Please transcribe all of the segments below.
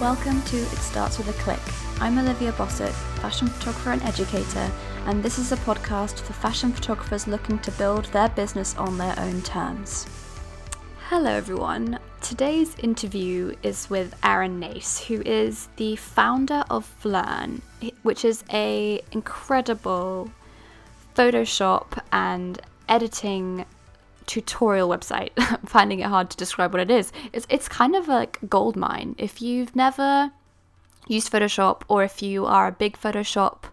Welcome to It Starts With a Click. I'm Olivia Bossert, fashion photographer and educator, and this is a podcast for fashion photographers looking to build their business on their own terms. Hello, everyone. Today's interview is with Aaron Nace, who is the founder of Phlearn, which is a incredible Photoshop and editing tutorial website. I'm finding it hard to describe what it is. It's it's kind of like gold mine. If you've never used Photoshop or if you are a big Photoshop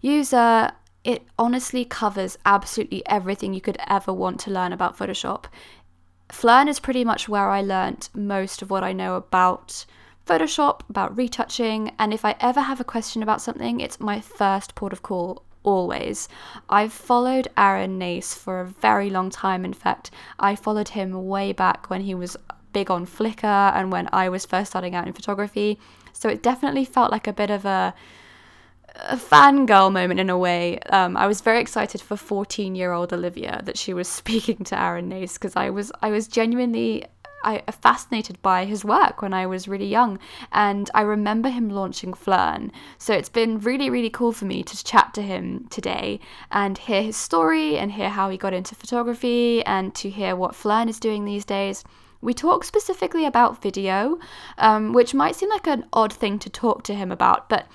user, it honestly covers absolutely everything you could ever want to learn about Photoshop. Phlearn is pretty much where I learnt most of what I know about Photoshop, about retouching, and if I ever have a question about something, it's my first port of call always. I've followed Aaron Nace for a very long time. In fact, I followed him way back when he was big on Flickr and when I was first starting out in photography. So it definitely felt like a bit of a a fangirl moment in a way. Um, I was very excited for 14 year old Olivia that she was speaking to Aaron Nace because I was I was genuinely I fascinated by his work when I was really young, and I remember him launching Phlearn. So it's been really, really cool for me to chat to him today and hear his story and hear how he got into photography and to hear what Phlearn is doing these days. We talk specifically about video, um, which might seem like an odd thing to talk to him about, but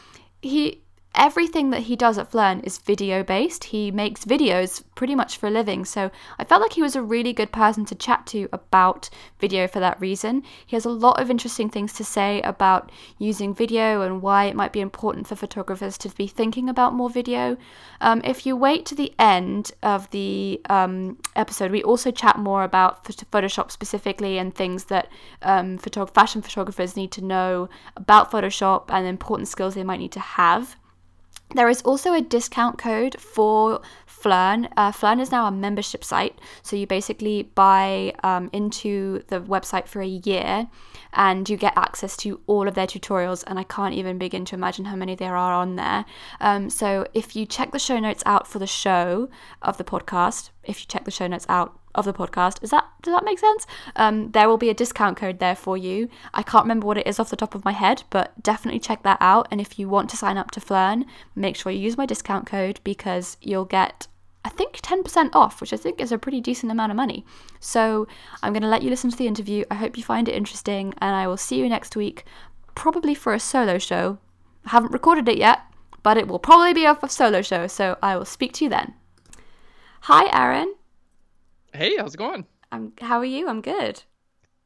he everything that he does at Phlearn is video based. He makes videos pretty much for a living. So I felt like he was a really good person to chat to about video for that reason. He has a lot of interesting things to say about using video and why it might be important for photographers to be thinking about more video. Um, if you wait to the end of the um, episode, we also chat more about Photoshop specifically and things that um, photog- fashion photographers need to know about Photoshop and important skills they might need to have. There is also a discount code for Phlearn. Uh, Phlearn is now a membership site, so you basically buy um, into the website for a year and you get access to all of their tutorials. And I can't even begin to imagine how many there are on there. Um, so if you check the show notes out for the show of the podcast, if you check the show notes out of the podcast. Is that does that make sense? Um, there will be a discount code there for you. I can't remember what it is off the top of my head, but definitely check that out. And if you want to sign up to Phlearn, make sure you use my discount code because you'll get I think 10% off, which I think is a pretty decent amount of money. So I'm going to let you listen to the interview. I hope you find it interesting, and I will see you next week, probably for a solo show. I haven't recorded it yet, but it will probably be a solo show, so I will speak to you then. Hi, Aaron. Hey, how's it going? I'm. How are you? I'm good.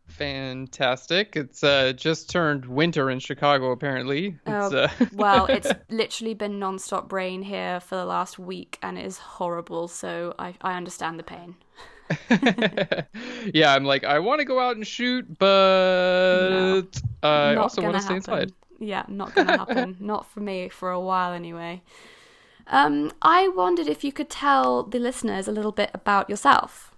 Fantastic. It's uh, just turned winter in Chicago, apparently. It's, uh... well, it's literally been non-stop rain here for the last week, and it is horrible. So I, I understand the pain. yeah, I'm like, I want to go out and shoot, but no, I also want to stay inside. Yeah, not gonna happen. not for me for a while, anyway. Um, I wondered if you could tell the listeners a little bit about yourself.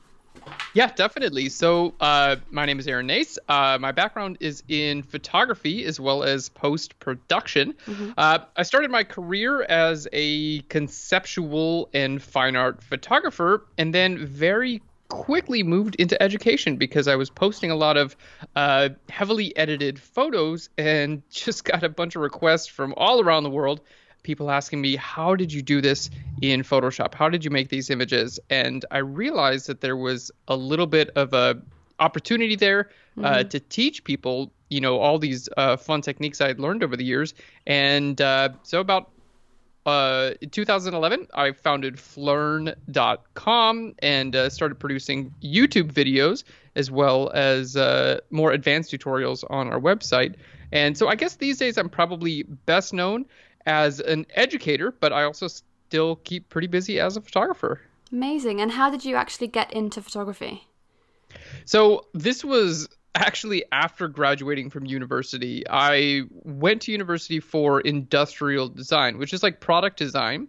Yeah, definitely. So, uh, my name is Aaron Nace. Uh, my background is in photography as well as post production. Mm-hmm. Uh, I started my career as a conceptual and fine art photographer, and then very quickly moved into education because I was posting a lot of uh, heavily edited photos and just got a bunch of requests from all around the world people asking me, How did you do this in Photoshop? How did you make these images? And I realized that there was a little bit of a opportunity there uh, mm-hmm. to teach people, you know, all these uh, fun techniques I had learned over the years. And uh, so about uh, 2011, I founded Phlearn.com and uh, started producing YouTube videos as well as uh, more advanced tutorials on our website. And so I guess these days I'm probably best known as an educator, but I also still keep pretty busy as a photographer. Amazing. And how did you actually get into photography? So, this was actually after graduating from university. I went to university for industrial design, which is like product design.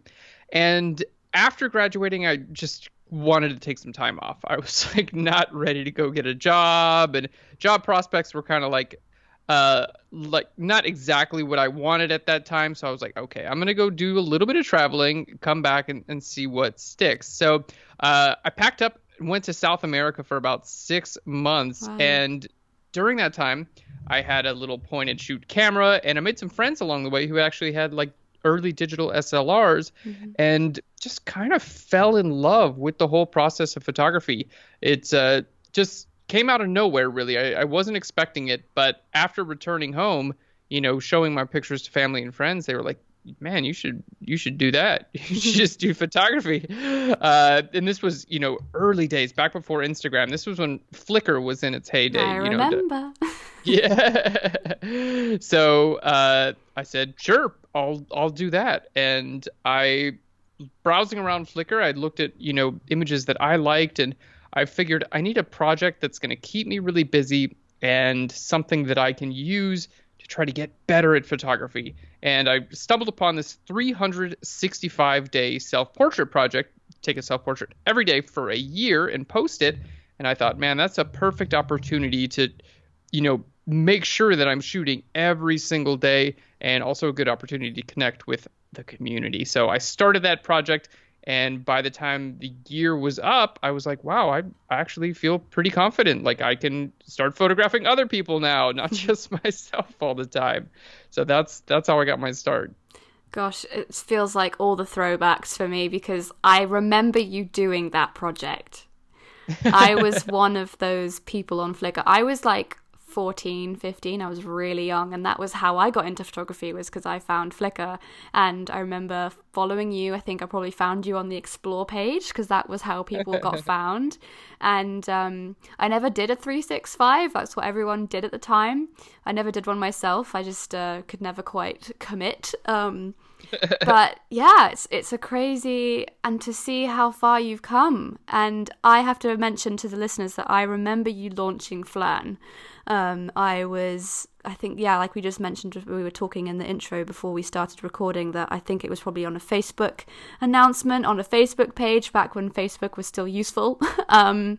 And after graduating, I just wanted to take some time off. I was like not ready to go get a job, and job prospects were kind of like uh like not exactly what I wanted at that time. So I was like, okay, I'm gonna go do a little bit of traveling, come back and, and see what sticks. So uh, I packed up, went to South America for about six months, wow. and during that time, I had a little point and shoot camera, and I made some friends along the way who actually had like early digital SLRs mm-hmm. and just kind of fell in love with the whole process of photography. It's uh, just came out of nowhere, really. I, I wasn't expecting it, but after returning home, you know, showing my pictures to family and friends, they were like, man you should you should do that. You should just do photography. Uh, and this was you know early days back before instagram. This was when flickr was in its heyday I you know remember. yeah. So uh, i said sure i'll i'll do that. And i browsing around flickr i looked at you know images that i liked and i figured i need a project that's going to keep me really busy and something that i can use to try to get better at photography. And I stumbled upon this 365 day self portrait project. Take a self portrait every day for a year and post it. And I thought, man, that's a perfect opportunity to, you know, make sure that I'm shooting every single day and also a good opportunity to connect with the community. So I started that project and by the time the year was up, I was like, wow, I actually feel pretty confident. Like I can start photographing other people now, not just myself all the time. So that's that's how I got my start. Gosh, it feels like all the throwbacks for me because I remember you doing that project. I was one of those people on Flickr. I was like 14 15 i was really young and that was how i got into photography was because i found flickr. And i remember following you i think i probably found you on the explore page because that was how people got found. And um, i never did a 365 that's what everyone did at the time. I never did one myself i just uh, could never quite commit um, but yeah, it's it's a crazy and to see how far you've come. And I have to mention to the listeners that I remember you launching Phlearn, um, I was, I think, yeah, like we just mentioned, we were talking in the intro before we started recording that I think it was probably on a Facebook announcement on a Facebook page back when Facebook was still useful. um,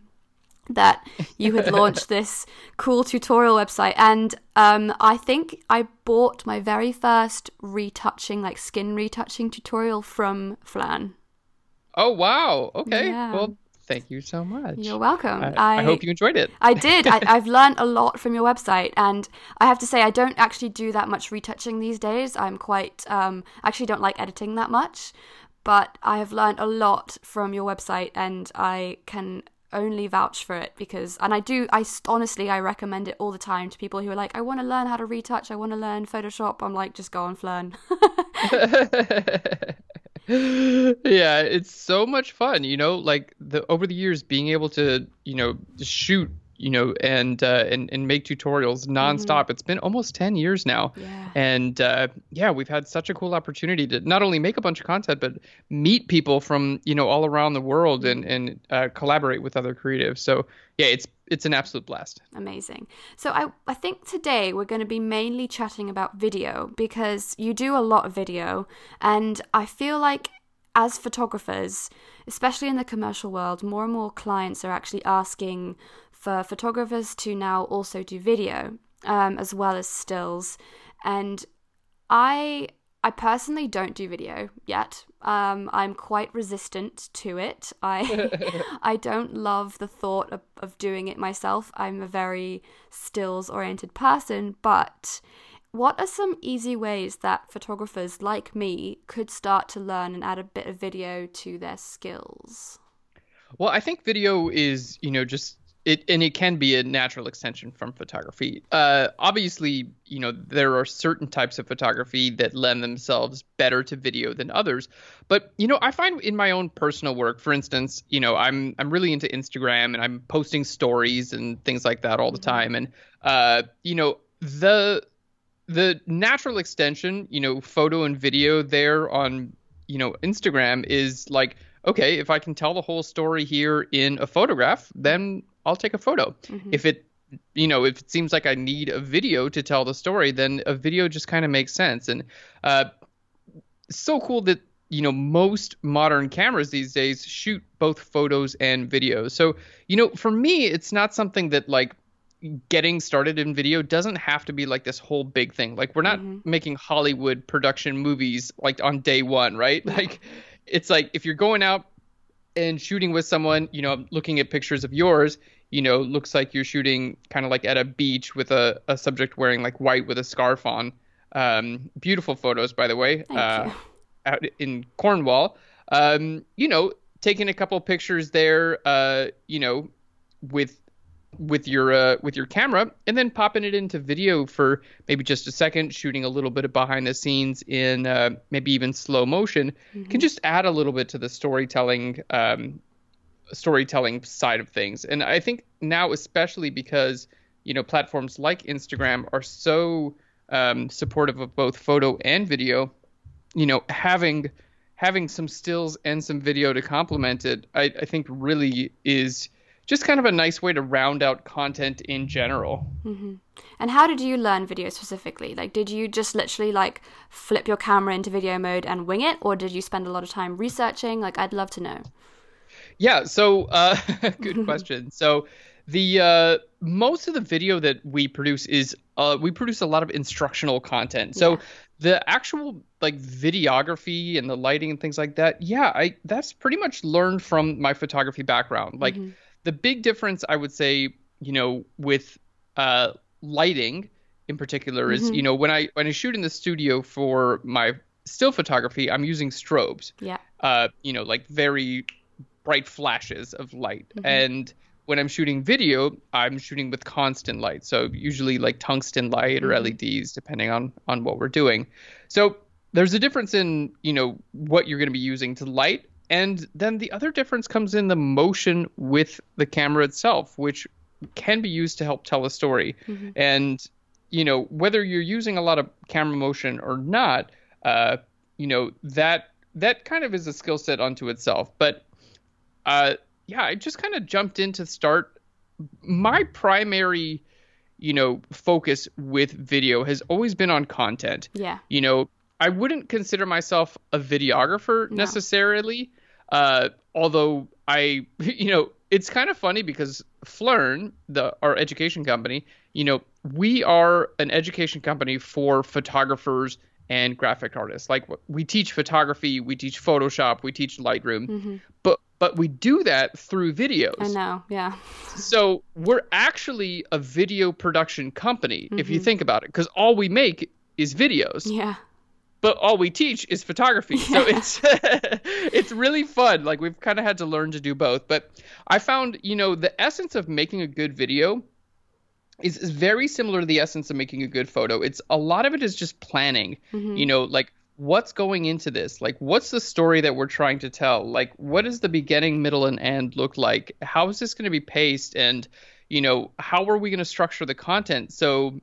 that you had launched this cool tutorial website and um, i think i bought my very first retouching like skin retouching tutorial from Phlearn oh wow okay yeah. well Thank you so much. You're welcome. I, I, I hope you enjoyed it. I did. I, have learned a lot from your website, and I have to say, I don't actually do that much retouching these days. I'm quite, um, actually, don't like editing that much, but I have learned a lot from your website, and I can only vouch for it because and I do I honestly I recommend it all the time to people who are like I want to learn how to retouch I want to learn Photoshop. I'm like just go on Phlearn yeah, it's so much fun, you know, like the over the years being able to, you know, shoot, you know, and uh, and and make tutorials nonstop. Mm-hmm. It's been almost 10 years now. Yeah. And uh, yeah, we've had such a cool opportunity to not only make a bunch of content but meet people from, you know, all around the world and and uh, collaborate with other creatives. So, yeah, it's it's an absolute blast. Amazing. So I I think today we're going to be mainly chatting about video because you do a lot of video and I feel like as photographers, especially in the commercial world, more and more clients are actually asking for photographers to now also do video um, as well as stills. And I I personally don't do video yet. Um, I'm quite resistant to it. I I don't love the thought of, of doing it myself. I'm a very stills oriented person, but what are some easy ways that photographers like me could start to learn and add a bit of video to their skills? Well, I think video is, you know, just it and it can be a natural extension from photography. Uh, obviously, you know there are certain types of photography that lend themselves better to video than others. But you know, I find in my own personal work, for instance, you know, I'm I'm really into Instagram and I'm posting stories and things like that all the mm-hmm. time. And uh, you know, the the natural extension, you know, photo and video there on you know Instagram is like okay, if I can tell the whole story here in a photograph, then I'll take a photo. Mm-hmm. If it you know if it seems like I need a video to tell the story, then a video just kind of makes sense. And uh, so cool that you know most modern cameras these days shoot both photos and videos. So you know for me, it's not something that like getting started in video doesn't have to be like this whole big thing. Like we're not mm-hmm. making Hollywood production movies like on day one, right? Like it's like if you're going out and shooting with someone, you know, looking at pictures of yours, you know, looks like you're shooting kind of like at a beach with a, a subject wearing like white with a scarf on. Um, beautiful photos, by the way, uh, out in Cornwall. Um, you know, taking a couple pictures there, uh, you know, with with your uh, with your camera, and then popping it into video for maybe just a second, shooting a little bit of behind the scenes in uh, maybe even slow motion, mm-hmm. can just add a little bit to the storytelling um, storytelling side of things. And I think now, especially because you know platforms like Instagram are so um, supportive of both photo and video, you know, having having some stills and some video to complement it, I, I think really is just kind of a nice way to round out content in general. Mm-hmm. And how did you learn video specifically? Like, did you just literally like flip your camera into video mode and wing it, or did you spend a lot of time researching? Like, I'd love to know. Yeah. So, uh, good question. So, the uh, most of the video that we produce is uh, we produce a lot of instructional content. So, yeah. the actual like videography and the lighting and things like that, yeah, I that's pretty much learned from my photography background. Like. Mm-hmm the big difference I would say, you know, with uh, lighting in particular is, mm-hmm. you know, when I when I shoot in the studio for my still photography, I'm using strobes. Yeah. Uh, you know, like very bright flashes of light. Mm-hmm. And when I'm shooting video, I'm shooting with constant light. So usually like tungsten light or mm-hmm. LEDs, depending on on what we're doing. So there's a difference in, you know, what you're going to be using to light and then the other difference comes in the motion with the camera itself, which can be used to help tell a story. Mm-hmm. And, you know, whether you're using a lot of camera motion or not, uh, you know, that that kind of is a skill set unto itself. But uh, yeah, I just kind of jumped in to start. My primary, you know, focus with video has always been on content. Yeah. You know, I wouldn't consider myself a videographer no. necessarily. Uh, although I, you know, it's kind of funny because Phlearn, the our education company, you know, we are an education company for photographers and graphic artists. Like we teach photography, we teach Photoshop, we teach Lightroom, mm-hmm. but but we do that through videos. I know, yeah. so we're actually a video production company mm-hmm. if you mm-hmm. think about it, because all we make is videos. Yeah but all we teach is photography. So it's it's really fun. Like we've kind of had to learn to do both. But I found, you know, the essence of making a good video is, is very similar to the essence of making a good photo. It's a lot of it is just planning. Mm-hmm. You know, like what's going into this? Like what's the story that we're trying to tell? Like what does the beginning, middle, and end look like? How is this going to be paced? And you know, how are we going to structure the content so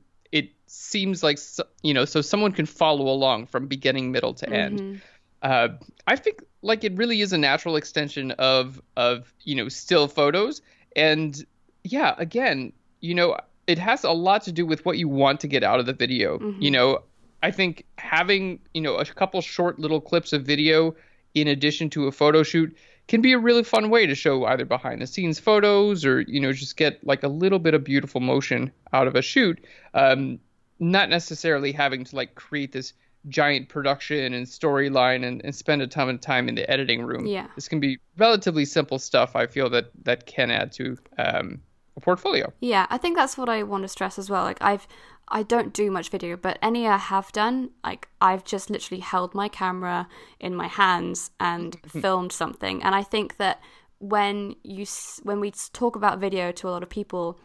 seems like you know so someone can follow along from beginning middle to end mm-hmm. uh, i think like it really is a natural extension of of you know still photos and yeah again you know it has a lot to do with what you want to get out of the video mm-hmm. you know i think having you know a couple short little clips of video in addition to a photo shoot can be a really fun way to show either behind the scenes photos or you know just get like a little bit of beautiful motion out of a shoot um, not necessarily having to like create this giant production and storyline and, and spend a ton of time in the editing room. Yeah. This can be relatively simple stuff i feel that that can add to um, a portfolio. Yeah i think that's what i want to stress as well. Like i've I don't do much video, but any I have done, like I've just literally held my camera in my hands and filmed something. And I think that when you when we talk about video to a lot of people,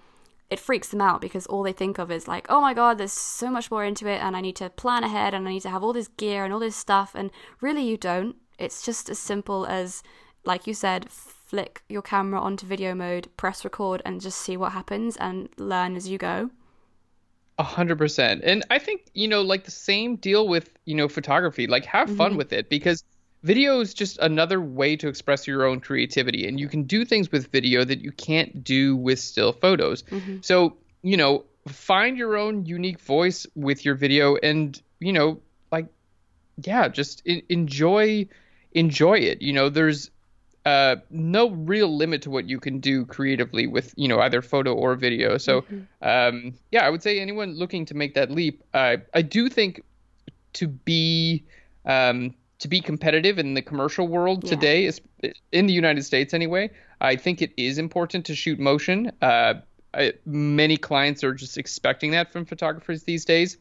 it freaks them out because all they think of is like, oh my god, there's so much more into it, and I need to plan ahead, and I need to have all this gear and all this stuff. And really, you don't. It's just as simple as, like you said, flick your camera onto video mode, press record, and just see what happens and learn as you go. A hundred percent. And I think, you know, like the same deal with, you know, photography. Like have fun mm-hmm. with it because video is just another way to express your own creativity. And you can do things with video that you can't do with still photos. Mm-hmm. So, you know, find your own unique voice with your video and, you know, like yeah, just enjoy enjoy it. You know, there's uh, no real limit to what you can do creatively with you know either photo or video. So mm-hmm. um, yeah, I would say anyone looking to make that leap, uh, I do think to be um, to be competitive in the commercial world yeah. today, is in the United States anyway, I think it is important to shoot motion. Uh, I, many clients are just expecting that from photographers these days.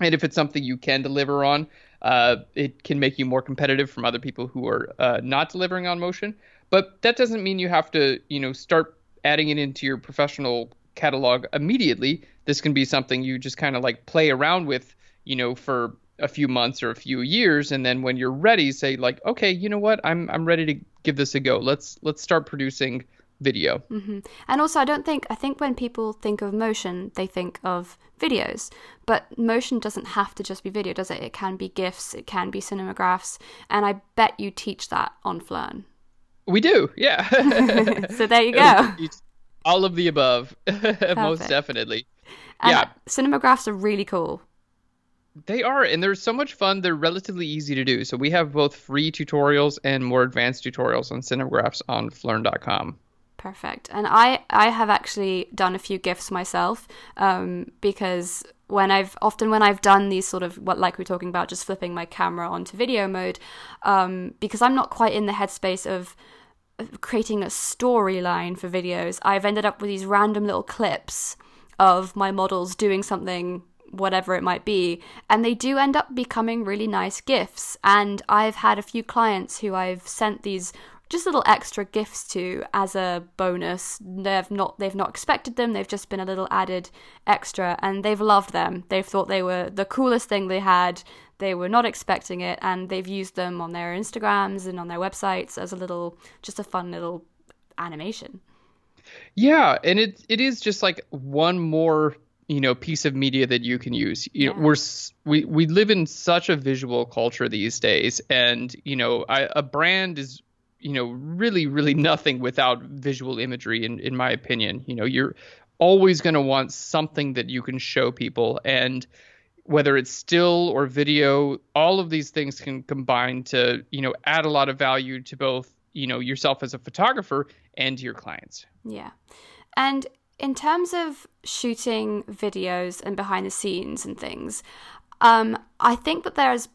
And if it's something you can deliver on, uh, it can make you more competitive from other people who are uh, not delivering on motion. But that doesn't mean you have to, you know, start adding it into your professional catalog immediately. This can be something you just kind of like play around with, you know, for a few months or a few years, and then when you're ready, say like, okay, you know what, I'm I'm ready to give this a go. Let's let's start producing video. Mm-hmm. And also, I don't think I think when people think of motion, they think of videos, but motion doesn't have to just be video, does it? It can be GIFs, it can be cinemagraphs, and I bet you teach that on Phlearn. We do, yeah. so there you go. All of the above, most definitely. And yeah, cinemagraphs are really cool. They are, and they're so much fun. They're relatively easy to do. So we have both free tutorials and more advanced tutorials on cinemagraphs on Phlearn.com. Perfect. And I I have actually done a few GIFs myself um, because when I've often when I've done these sort of what like we're talking about, just flipping my camera onto video mode, um, because I'm not quite in the headspace of creating a storyline for videos. I've ended up with these random little clips of my models doing something whatever it might be. And they do end up becoming really nice gifts. And I've had a few clients who I've sent these just little extra gifts to as a bonus. They've not they've not expected them. They've just been a little added extra and they've loved them. They've thought they were the coolest thing they had. They were not expecting it and they've used them on their Instagrams and on their websites as a little just a fun little animation. Yeah, and it it is just like one more you know piece of media that you can use. You yeah. know we're we we live in such a visual culture these days and you know I, a brand is you know really really nothing without visual imagery in in my opinion. You know you're always going to want something that you can show people and whether it's still or video all of these things can combine to you know add a lot of value to both you know yourself as a photographer and your clients. Yeah. And in terms of shooting videos and behind the scenes and things, um, I think that there is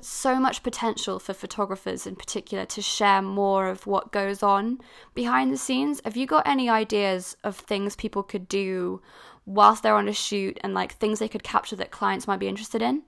so much potential for photographers in particular to share more of what goes on behind the scenes. Have you got any ideas of things people could do whilst they're on a shoot and like things they could capture that clients might be interested in?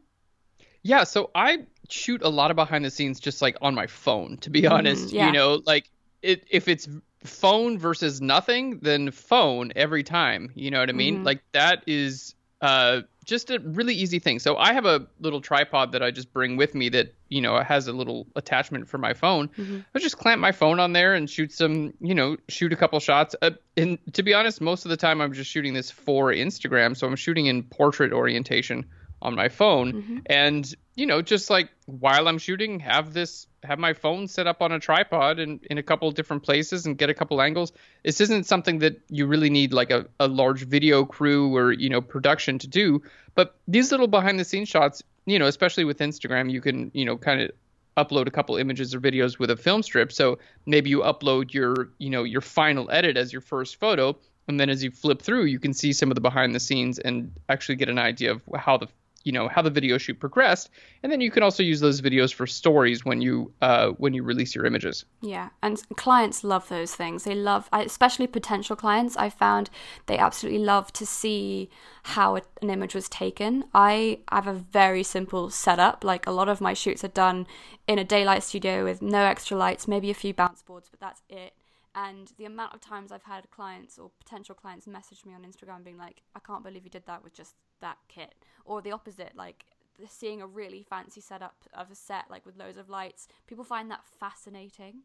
Yeah, so I shoot a lot of behind the scenes just like on my phone, to be mm, honest. Mm, yeah. You know, like it, if it's phone versus nothing, then phone every time. You know what I mean? Mm-hmm. Like that is uh, just a really easy thing. So I have a little tripod that I just bring with me that you know has a little attachment for my phone. Mm-hmm. I just clamp my phone on there and shoot some, you know, shoot a couple shots. Uh, and to be honest, most of the time I'm just shooting this for Instagram, so I'm shooting in portrait orientation on my phone, mm-hmm. and you know, just like while I'm shooting, have this have my phone set up on a tripod and in a couple different places and get a couple angles. This isn't something that you really need like a, a large video crew or you know production to do. But these little behind the scenes shots, you know, especially with Instagram, you can you know kind of upload a couple images or videos with a film strip. So maybe you upload your you know your final edit as your first photo. And then as you flip through, you can see some of the behind the scenes and actually get an idea of how the you know how the video shoot progressed. And then you can also use those videos for stories when you uh, when you release your images. Yeah and clients love those things. They love especially potential clients i found they absolutely love to see how an image was taken. I have a very simple setup. Like a lot of my shoots are done in a daylight studio with no extra lights maybe a few bounce boards but that's it and the amount of times I've had clients or potential clients message me on Instagram being like, I can't believe you did that with just that kit. Or the opposite, like seeing a really fancy setup of a set, like with loads of lights. People find that fascinating.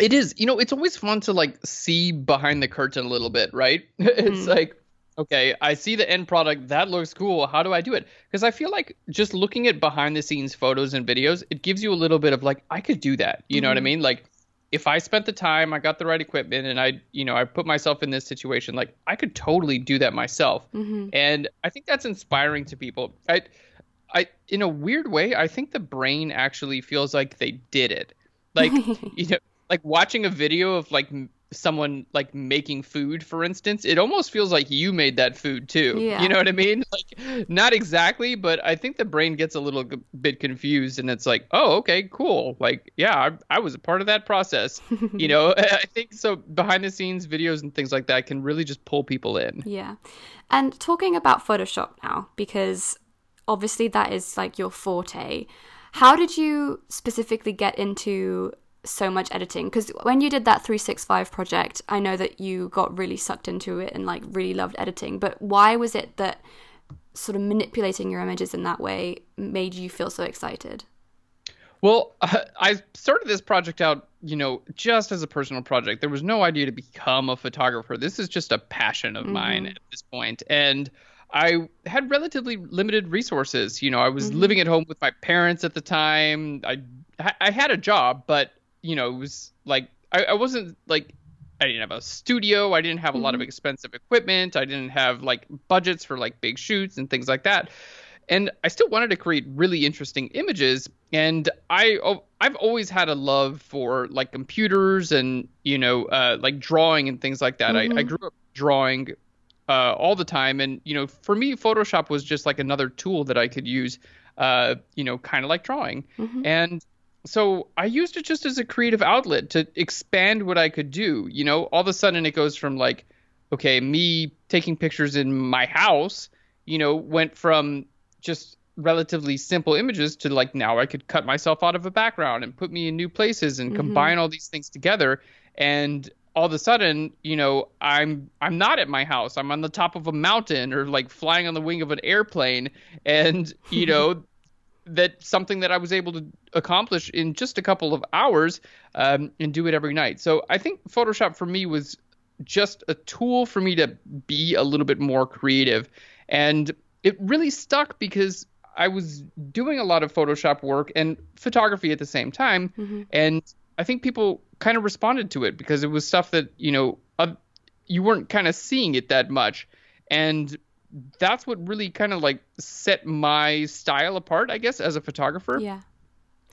It is. You know, it's always fun to like see behind the curtain a little bit, right? it's mm. like, okay, I see the end product. That looks cool. How do I do it? Because I feel like just looking at behind the scenes photos and videos, it gives you a little bit of like, I could do that. You mm-hmm. know what I mm-hmm. mean? Like, if I spent the time, I got the right equipment, and I, you know, I put myself in this situation, like I could totally do that myself. Mm-hmm. And I think that's inspiring to people. I, I, in a weird way, I think the brain actually feels like they did it. Like, you know, like watching a video of like someone like making food for instance it almost feels like you made that food too. Yeah. you know what i mean? Like not exactly but i think the brain gets a little bit confused and it's like oh okay cool. Like yeah i, I was a part of that process. You know i think so behind the scenes videos and things like that can really just pull people in. Yeah. And talking about Photoshop now, because obviously that is like your forte, how did you specifically get into so much editing? Because when you did that 365 project, I know that you got really sucked into it and like really loved editing, but why was it that sort of manipulating your images in that way made you feel so excited? Well, I started this project out, you know, just as a personal project. There was no idea to become a photographer. This is just a passion of mine mm-hmm. at this point. And I had relatively limited resources. You know, I was mm-hmm. living at home with my parents at the time. I I had a job, but you know, it was like I, I wasn't like I didn't have a studio. I didn't have a lot of expensive equipment. I didn't have like budgets for like big shoots and things like that. And I still wanted to create really interesting images. And I oh, I've always had a love for like computers and you know uh, like drawing and things like that. I, I grew up drawing uh, all the time, and you know for me Photoshop was just like another tool that I could use. Uh, you know, kind of like drawing. And so I used it just as a creative outlet to expand what I could do. You know, all of a sudden it goes from like, okay, me taking pictures in my house, you know, went from just relatively simple images to like now I could cut myself out of a background and put me in new places and mm-hmm. combine all these things together. And all of a sudden, you know, I'm I'm not at my house. I'm on the top of a mountain or like flying on the wing of an airplane and, you know, that's something that I was able to accomplish in just a couple of hours um, and do it every night. So I think Photoshop for me was just a tool for me to be a little bit more creative. And it really stuck because I was doing a lot of Photoshop work and photography at the same time. And I think people kind of responded to it because it was stuff that, you know, uh, you weren't kind of seeing it that much. And that's what really kind of like set my style apart, I guess, as a photographer. Yeah.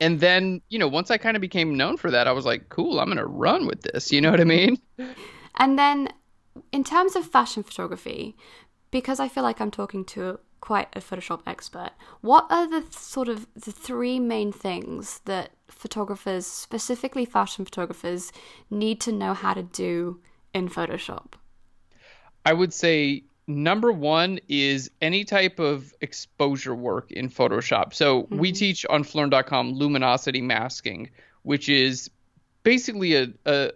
And then, you know, once I kind of became known for that, I was like, cool, I'm going to run with this. You know what I mean? And then, in terms of fashion photography, because I feel like I'm talking to quite a Photoshop expert, what are the sort of the three main things that photographers, specifically fashion photographers, need to know how to do in Photoshop? I would say number one is any type of exposure work in Photoshop. So we mm-hmm. teach on Phlearn.com luminosity masking, which is basically a, a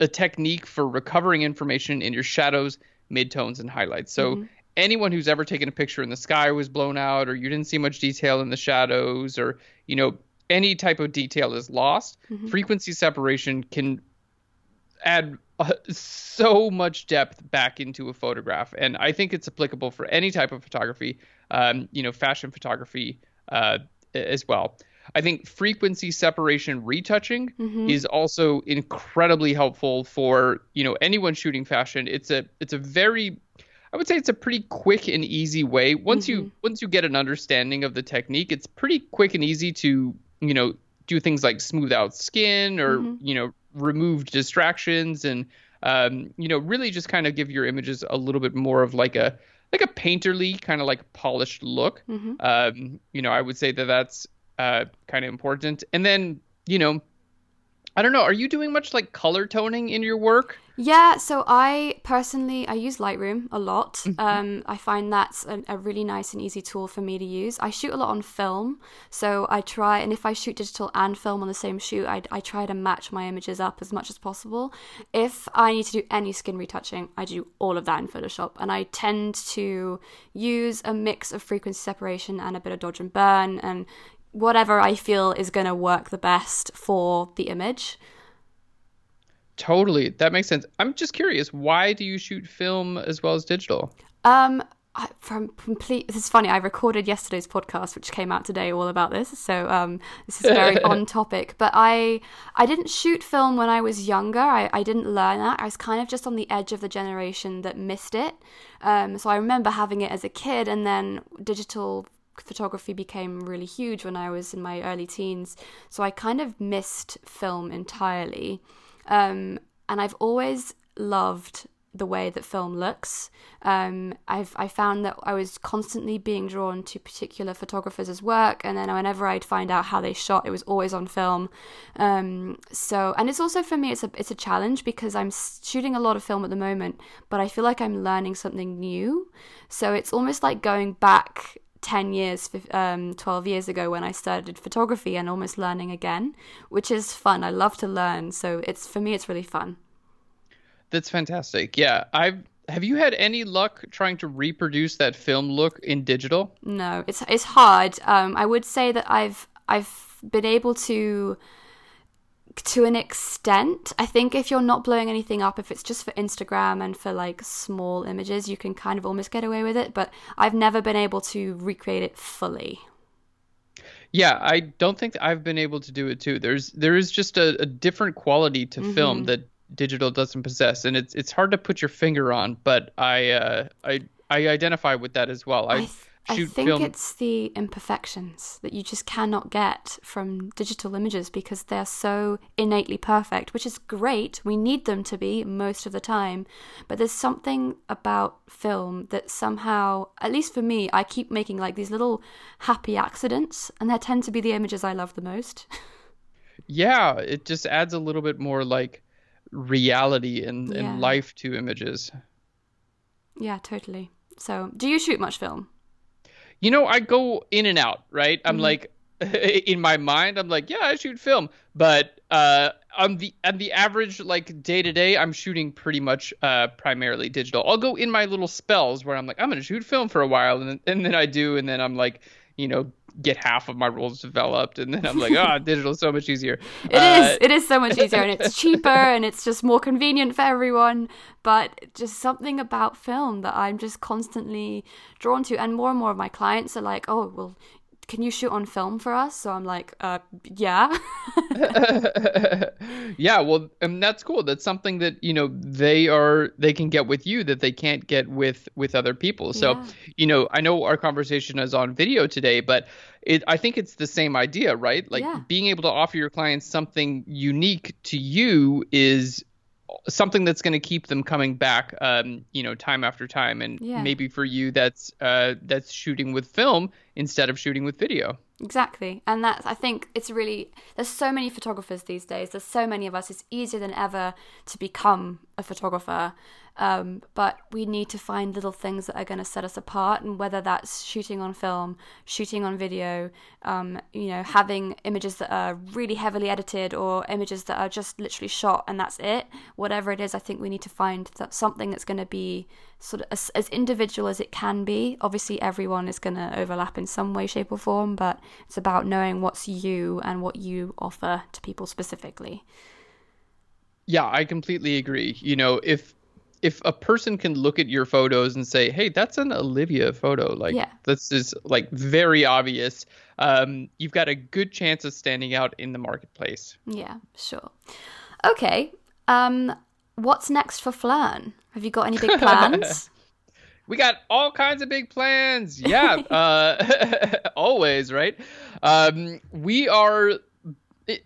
a technique for recovering information in your shadows, midtones, and highlights. So mm-hmm. anyone who's ever taken a picture and the sky was blown out, or you didn't see much detail in the shadows, or you know any type of detail is lost, mm-hmm. frequency separation can add uh, so much depth back into a photograph. And i think it's applicable for any type of photography um, you know fashion photography uh, as well. I think frequency separation retouching is also incredibly helpful for you know anyone shooting fashion. It's a it's a very I would say it's a pretty quick and easy way. Once you once you get an understanding of the technique, it's pretty quick and easy to you know do things like smooth out skin or you know remove distractions and um, you know really just kind of give your images a little bit more of like a like a painterly kind of like polished look. Um, you know, I would say that that's uh, kind of important. And then you know, I don't know. Are you doing much like color toning in your work? Yeah, so I personally I use Lightroom a lot. Um, I find that's a, a really nice and easy tool for me to use. I shoot a lot on film, so I try and if I shoot digital and film on the same shoot, I, I try to match my images up as much as possible. If I need to do any skin retouching, I do all of that in Photoshop, and I tend to use a mix of frequency separation and a bit of dodge and burn and whatever I feel is going to work the best for the image. Totally, that makes sense. I'm just curious, why do you shoot film as well as digital? Um, I, from complete. This is funny. I recorded yesterday's podcast, which came out today, all about this. So um, this is very on topic. But I I didn't shoot film when I was younger. I, I didn't learn that. I was kind of just on the edge of the generation that missed it. Um, so I remember having it as a kid, and then digital photography became really huge when I was in my early teens. So I kind of missed film entirely. Um, and I've always loved the way that film looks. Um, I've I found that I was constantly being drawn to particular photographers' work, and then whenever I'd find out how they shot, it was always on film. Um, so, and it's also for me, it's a it's a challenge because I'm shooting a lot of film at the moment, but I feel like I'm learning something new. So it's almost like going back 10 years, um, 12 years ago when I started photography and almost learning again, which is fun. I love to learn. So it's for me, it's really fun. That's fantastic. Yeah, I've have you had any luck trying to reproduce that film look in digital? No, it's it's hard. Um, I would say that I've I've been able to to an extent. I think if you're not blowing anything up, if it's just for Instagram and for like small images, you can kind of almost get away with it. But I've never been able to recreate it fully. Yeah, I don't think I've been able to do it too. There's there is just a, a different quality to mm-hmm. film that digital doesn't possess, and it's it's hard to put your finger on. But I uh, I I identify with that as well. I, I, th- I think film... it's the imperfections that you just cannot get from digital images because they're so innately perfect, which is great. We need them to be most of the time, but there's something about film that somehow, at least for me, I keep making like these little happy accidents, and they tend to be the images I love the most. yeah, it just adds a little bit more like reality and, yeah. and life to images. Yeah, totally. So, do you shoot much film? You know, I go in and out, right? I'm mm-hmm. like in my mind, I'm like, yeah, I shoot film, but uh, on the on the average like day to day, I'm shooting pretty much uh, primarily digital. I'll go in my little spells where I'm like, I'm gonna shoot film for a while, and then, and then I do, and then I'm like, you know, get half of my rolls developed and then i'm like oh digital is so much easier It uh, is. it is so much easier and it's cheaper and it's just more convenient for everyone but just something about film that i'm just constantly drawn to and more and more of my clients are like oh well can you shoot on film for us? So I'm like, uh, yeah. yeah, well, and that's cool. That's something that you know they are they can get with you that they can't get with with other people. So, yeah. you know, I know our conversation is on video today, but it I think it's the same idea, right? Like yeah. being able to offer your clients something unique to you is something that's going to keep them coming back um, you know time after time and yeah. maybe for you that's uh, that's shooting with film instead of shooting with video exactly and that's i think it's really there's so many photographers these days there's so many of us it's easier than ever to become a photographer um, but we need to find little things that are going to set us apart, and whether that's shooting on film, shooting on video, um, you know, having images that are really heavily edited or images that are just literally shot and that's it. Whatever it is, I think we need to find that something that's going to be sort of as, as individual as it can be. Obviously, everyone is going to overlap in some way, shape, or form, but it's about knowing what's you and what you offer to people specifically. Yeah, I completely agree. You know, if if a person can look at your photos and say, "Hey, that's an Olivia photo," like yeah. this is like very obvious, um, you've got a good chance of standing out in the marketplace. Yeah, sure. Okay, um, what's next for Phlearn? Have you got any big plans? we got all kinds of big plans. Yeah, uh, always right. Um, we are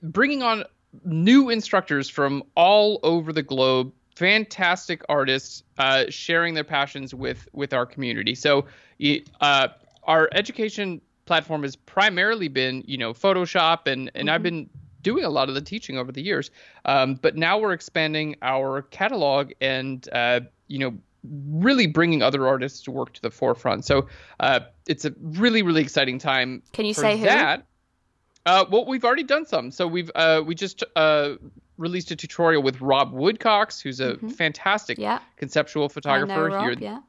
bringing on new instructors from all over the globe fantastic artists uh, sharing their passions with with our community. So, uh, our education platform has primarily been, you know, Photoshop, and and mm-hmm. I've been doing a lot of the teaching over the years. Um, but now we're expanding our catalog and, uh, you know, really bringing other artists to work to the forefront. So uh, it's a really really exciting time. Can you say that. Who? Uh, well, we've already done some. So we've uh, we just uh, released a tutorial with Rob Woodcox, who's a mm-hmm. fantastic yeah. conceptual photographer Rob, here. Yeah.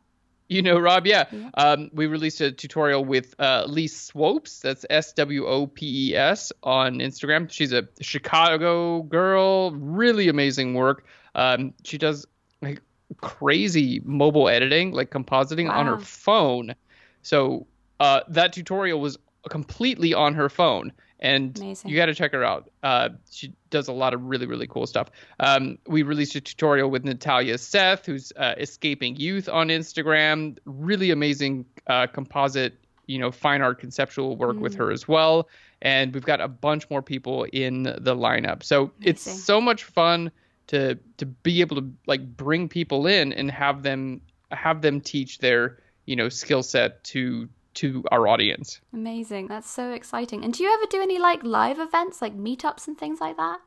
You know Rob, yeah. yeah. Um, we released a tutorial with uh, Lee Swopes, that's S W O P E S on Instagram. She's a Chicago girl, really amazing work. Um, she does like crazy mobile editing, like compositing wow. on her phone. So uh, that tutorial was completely on her phone and Amazing. you got to check her out. Uh, she does a lot of really really cool stuff. Um, we released a tutorial with Natalia Seth, who's uh, escaping youth on Instagram. Really amazing uh, composite, you know, fine art conceptual work mm. with her as well. And we've got a bunch more people in the lineup. So Amazing. it's so much fun to to be able to like bring people in and have them have them teach their you know skill set to to our audience. Amazing. That's so exciting. And do you ever do any like live events, like meetups and things like that?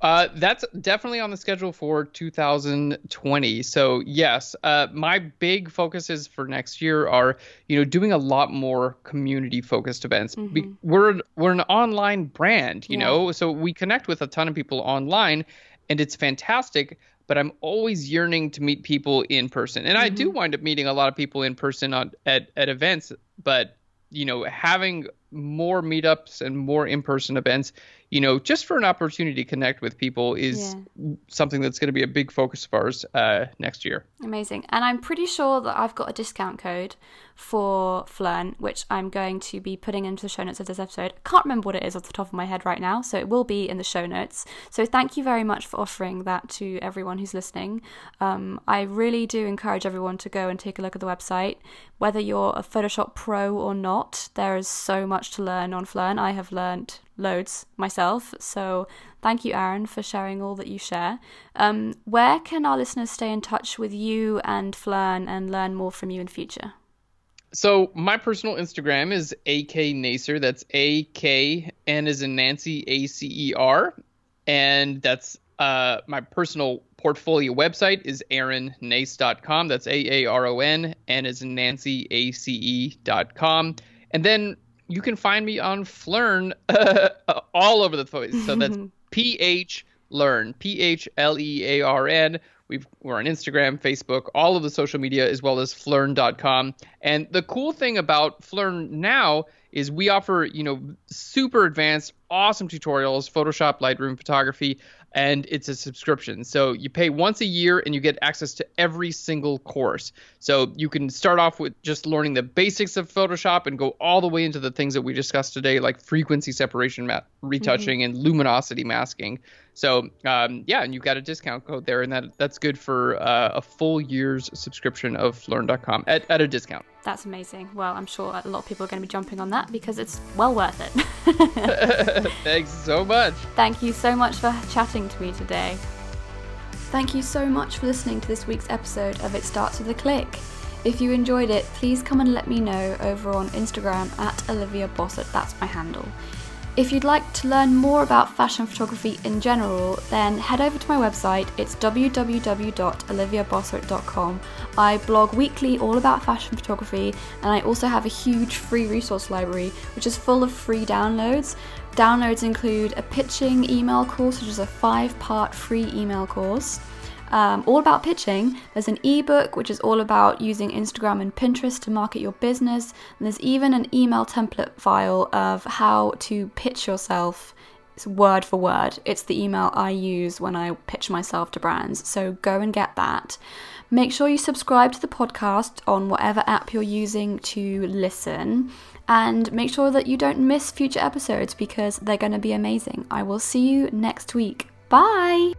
Uh, that's definitely on the schedule for 2020. So yes, uh, my big focuses for next year are, you know, doing a lot more community-focused events. Mm-hmm. Be- we're we're an online brand, you yeah. know, so we connect with a ton of people online, and it's fantastic. But I'm always yearning to meet people in person, and mm-hmm. I do mm-hmm. wind up meeting a lot of people in person on at at events. But you know, having more meetups and more in-person events you know, just for an opportunity to connect with people is yeah. something that's going to be a big focus of ours uh, next year. Amazing. And I'm pretty sure that I've got a discount code for Phlearn, which I'm going to be putting into the show notes of this episode. I can't remember what it is off the top of my head right now, so it will be in the show notes. So thank you very much for offering that to everyone who's listening. Um, I really do encourage everyone to go and take a look at the website. Whether you're a Photoshop pro or not, there is so much to learn on Phlearn. I have learned loads myself. So thank you, Aaron, for sharing all that you share. Um, where can our listeners stay in touch with you and Phlearn and learn more from you in future? So my personal Instagram is ak nacer. That's a k n is in Nancy a c e r, and that's uh, my personal portfolio website is aaronnace.com. That's a a r o n n as in Nancy a c e dot com. And then you can find me on uh, all over the place. So that's P H Learn, P H L E A R N. We've, we're on Instagram, Facebook, all of the social media, as well as Phlearn.com. And the cool thing about Phlearn now is we offer, you know, super advanced, awesome tutorials, Photoshop, Lightroom, photography, and it's a subscription. So you pay once a year and you get access to every single course. So you can start off with just learning the basics of Photoshop and go all the way into the things that we discussed today, like frequency separation ma- retouching mm-hmm. and luminosity masking. So um, yeah, and you've got a discount code there, and that that's good for uh, a full year's subscription of Phlearn.com at, at a discount. That's amazing. Well, I'm sure a lot of people are going to be jumping on that because it's well worth it. Thanks so much. Thank you so much for chatting to me today. Thank you so much for listening to this week's episode of It Starts with a Click. If you enjoyed it, please come and let me know over on Instagram at Olivia Bossert. That's my handle. If you'd like to learn more about fashion photography in general, then head over to my website. It's www.oliviabossert.com. I blog weekly all about fashion photography, and I also have a huge free resource library which is full of free downloads. Downloads include a pitching email course, which is a five part free email course um, all about pitching. There's an ebook which is all about using Instagram and Pinterest to market your business. And there's even an email template file of how to pitch yourself it's word for word. It's the email I use when I pitch myself to brands. So go and get that. Make sure you subscribe to the podcast on whatever app you're using to listen. And make sure that you don't miss future episodes because they're going to be amazing. I will see you next week. Bye!